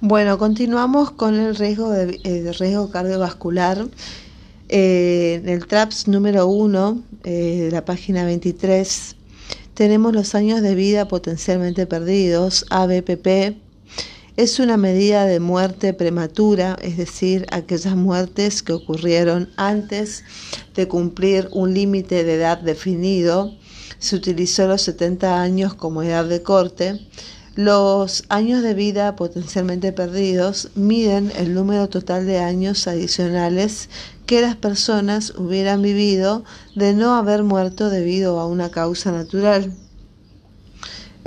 Bueno, continuamos con el riesgo, de, eh, riesgo cardiovascular. Eh, en el TRAPS número 1, eh, la página 23, tenemos los años de vida potencialmente perdidos, ABPP. Es una medida de muerte prematura, es decir, aquellas muertes que ocurrieron antes de cumplir un límite de edad definido. Se utilizó los 70 años como edad de corte los años de vida potencialmente perdidos miden el número total de años adicionales que las personas hubieran vivido de no haber muerto debido a una causa natural,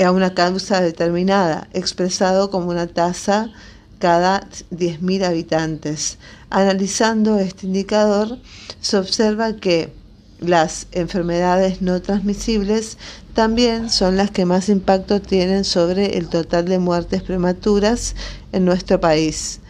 a una causa determinada, expresado como una tasa cada 10.000 habitantes. Analizando este indicador, se observa que las enfermedades no transmisibles también son las que más impacto tienen sobre el total de muertes prematuras en nuestro país.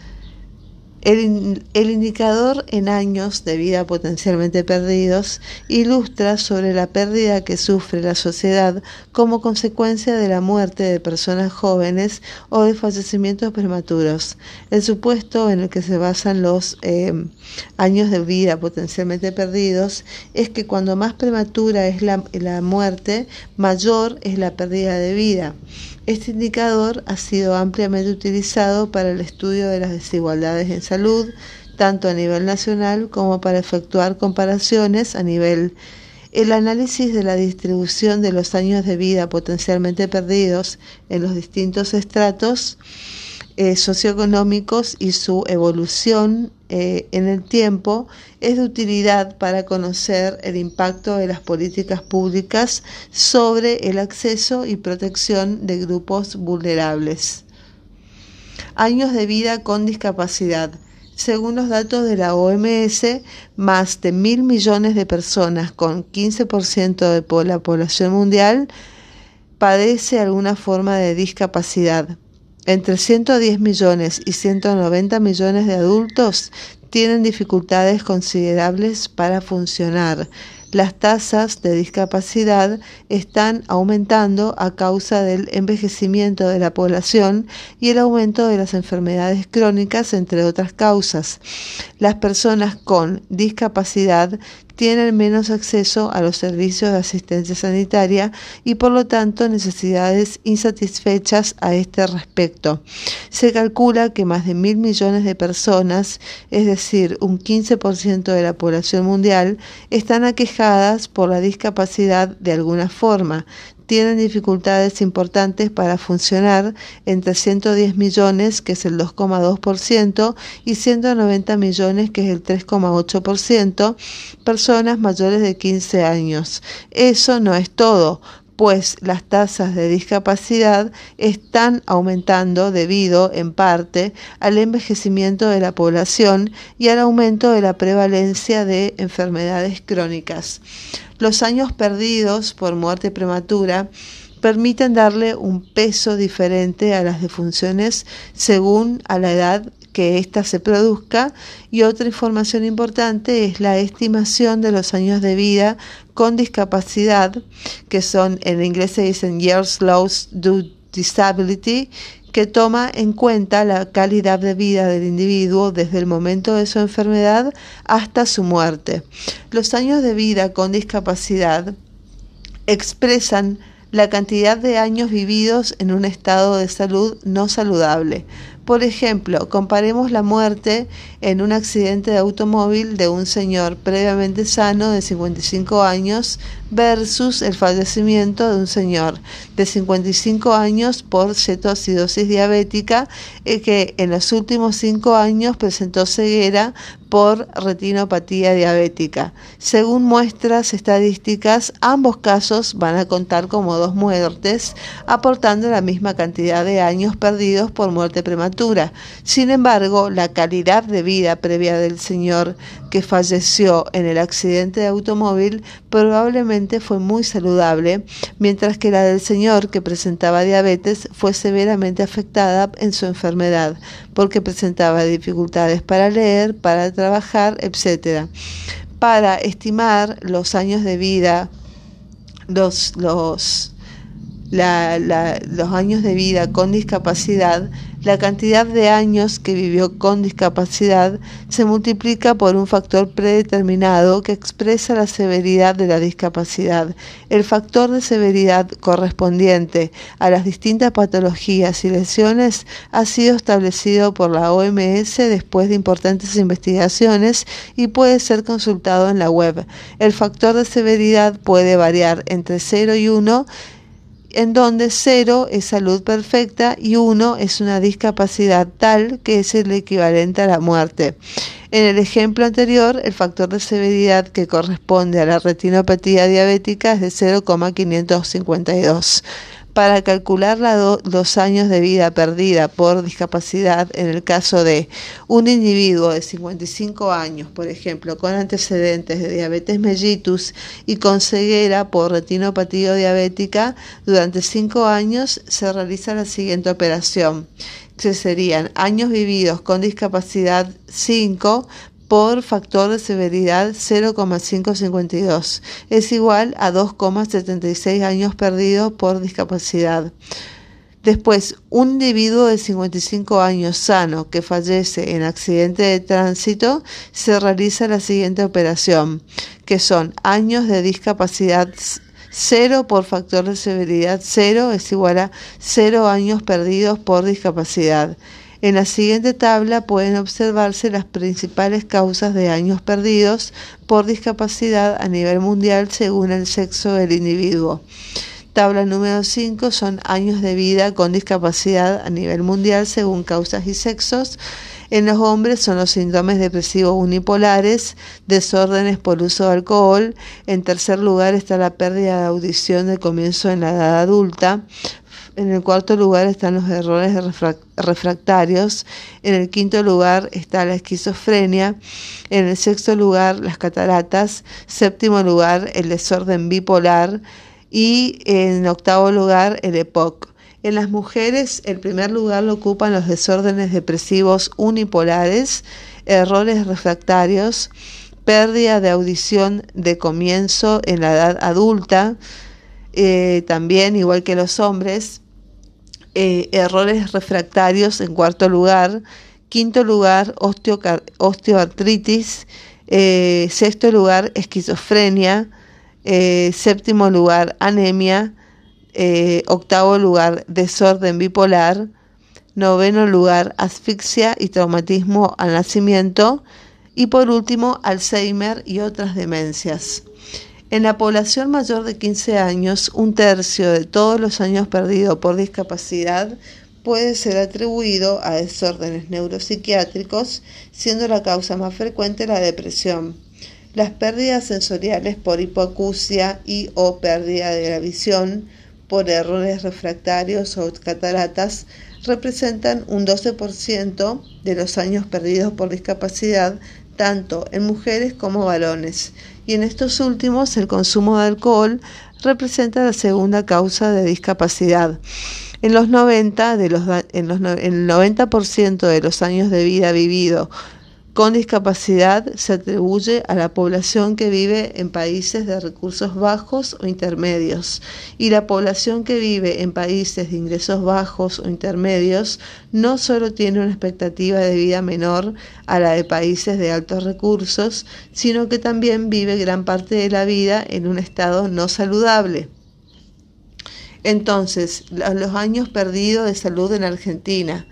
El, indicador en años de vida potencialmente perdidos ilustra sobre la pérdida que sufre la sociedad como consecuencia de la muerte de personas jóvenes o de fallecimientos prematuros. El supuesto en el que se basan los eh, años de vida potencialmente perdidos es que cuando más prematura es la muerte, mayor es la pérdida de vida. Este indicador ha sido ampliamente utilizado para el estudio de las desigualdades en salud, tanto a nivel nacional como para efectuar comparaciones a nivel el análisis de la distribución de los años de vida potencialmente perdidos en los distintos estratos eh, socioeconómicos y su evolución eh, en el tiempo es de utilidad para conocer el impacto de las políticas públicas sobre el acceso y protección de grupos vulnerables. Años de vida con discapacidad. Según los datos de la OMS, más de mil millones de personas con 15% de la población mundial padece alguna forma de discapacidad. Entre 110 millones y 190 millones de adultos tienen dificultades considerables para funcionar. Las tasas de discapacidad están aumentando a causa del envejecimiento de la población y el aumento de las enfermedades crónicas, entre otras causas. Las personas con discapacidad tienen menos acceso a los servicios de asistencia sanitaria y por lo tanto necesidades insatisfechas a este respecto. Se calcula que más de mil millones de personas, es decir, un 15% de la población mundial, están aquejadas por la discapacidad de alguna forma, tienen dificultades importantes para funcionar entre 110 millones, que es el 2,2%, y 190 millones, que es el 3,8%, personas mayores de 15 años. Eso no es todo pues las tasas de discapacidad están aumentando debido, en parte, al envejecimiento de la población y al aumento de la prevalencia de enfermedades crónicas. Los años perdidos por muerte prematura permiten darle un peso diferente a las defunciones según a la edad que ésta se produzca y otra información importante es la estimación de los años de vida con discapacidad, que son en inglés se dicen years lost due disability, que toma en cuenta la calidad de vida del individuo desde el momento de su enfermedad hasta su muerte. Los años de vida con discapacidad expresan la cantidad de años vividos en un estado de salud no saludable. Por ejemplo, comparemos la muerte en un accidente de automóvil de un señor previamente sano de 55 años versus el fallecimiento de un señor de 55 años por cetoacidosis diabética eh, que en los últimos 5 años presentó ceguera por retinopatía diabética. Según muestras estadísticas, ambos casos van a contar como dos muertes, aportando la misma cantidad de años perdidos por muerte prematura. Sin embargo, la calidad de vida previa del señor que falleció en el accidente de automóvil probablemente fue muy saludable, mientras que la del señor que presentaba diabetes fue severamente afectada en su enfermedad, porque presentaba dificultades para leer, para trabajar, etc. Para estimar los años de vida, los, los los años de vida con discapacidad, la cantidad de años que vivió con discapacidad se multiplica por un factor predeterminado que expresa la severidad de la discapacidad. El factor de severidad correspondiente a las distintas patologías y lesiones ha sido establecido por la OMS después de importantes investigaciones y puede ser consultado en la web. El factor de severidad puede variar entre 0 y 1 en donde cero es salud perfecta y uno es una discapacidad tal que es el equivalente a la muerte. En el ejemplo anterior, el factor de severidad que corresponde a la retinopatía diabética es de 0,552 para calcular los años de vida perdida por discapacidad en el caso de un individuo de 55 años, por ejemplo, con antecedentes de diabetes mellitus y con ceguera por retinopatía diabética, durante 5 años se realiza la siguiente operación que serían años vividos con discapacidad 5 por factor de severidad 0,552. Es igual a 2,76 años perdidos por discapacidad. Después, un individuo de 55 años sano que fallece en accidente de tránsito, se realiza la siguiente operación, que son años de discapacidad 0 por factor de severidad 0 es igual a 0 años perdidos por discapacidad. En la siguiente tabla pueden observarse las principales causas de años perdidos por discapacidad a nivel mundial según el sexo del individuo. Tabla número 5 son años de vida con discapacidad a nivel mundial según causas y sexos. En los hombres son los síndromes depresivos unipolares, desórdenes por uso de alcohol. En tercer lugar está la pérdida de audición de comienzo en la edad adulta. En el cuarto lugar están los errores refractarios. En el quinto lugar está la esquizofrenia. En el sexto lugar las cataratas. Séptimo lugar el desorden bipolar. Y en octavo lugar el EPOC. En las mujeres el primer lugar lo ocupan los desórdenes depresivos unipolares, errores refractarios, pérdida de audición de comienzo en la edad adulta, eh, también igual que los hombres, eh, errores refractarios en cuarto lugar, quinto lugar osteoartritis, eh, sexto lugar esquizofrenia, séptimo lugar anemia, octavo lugar desorden bipolar, noveno lugar asfixia y traumatismo al nacimiento y por último Alzheimer y otras demencias. En la población mayor de 15 años, un tercio de todos los años perdidos por discapacidad puede ser atribuido a desórdenes neuropsiquiátricos, siendo la causa más frecuente la depresión. Las pérdidas sensoriales por hipoacusia y o pérdida de la visión por errores refractarios o cataratas representan un 12% de los años perdidos por discapacidad tanto en mujeres como varones y en estos últimos el consumo de alcohol representa la segunda causa de discapacidad. En los 90, de los, en los, el 90% de los años de vida vivido con discapacidad se atribuye a la población que vive en países de recursos bajos o intermedios y la población que vive en países de ingresos bajos o intermedios no solo tiene una expectativa de vida menor a la de países de altos recursos, sino que también vive gran parte de la vida en un estado no saludable. Entonces, los años perdidos de salud en Argentina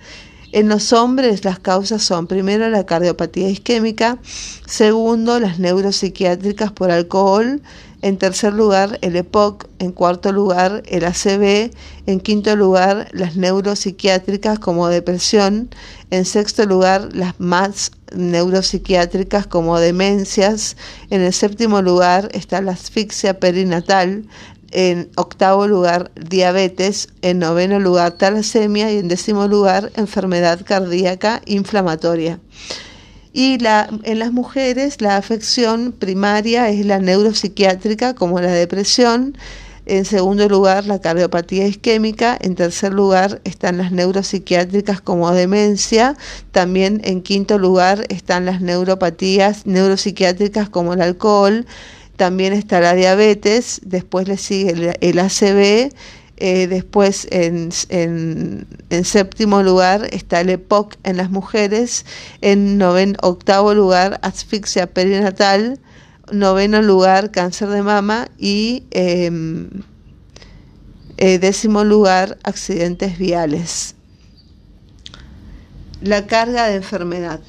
en los hombres las causas son primero la cardiopatía isquémica, segundo las neuropsiquiátricas por alcohol, en tercer lugar el EPOC, en cuarto lugar el ACV, en quinto lugar las neuropsiquiátricas como depresión, en sexto lugar las más neuropsiquiátricas como demencias, en el séptimo lugar está la asfixia perinatal, en octavo lugar diabetes, en noveno lugar talasemia y en décimo lugar enfermedad cardíaca inflamatoria. Y en las mujeres la afección primaria es la neuropsiquiátrica como la depresión, en segundo lugar la cardiopatía isquémica, en tercer lugar están las neuropsiquiátricas como demencia, también en quinto lugar están las neuropatías neuropsiquiátricas como el alcohol, también está la diabetes, después le sigue el, ACV, Eh, después, en, séptimo lugar, está el EPOC en las mujeres. En noven, octavo lugar, asfixia perinatal. Noveno lugar, cáncer de mama. Y em, eh, décimo lugar, accidentes viales. La carga de enfermedad.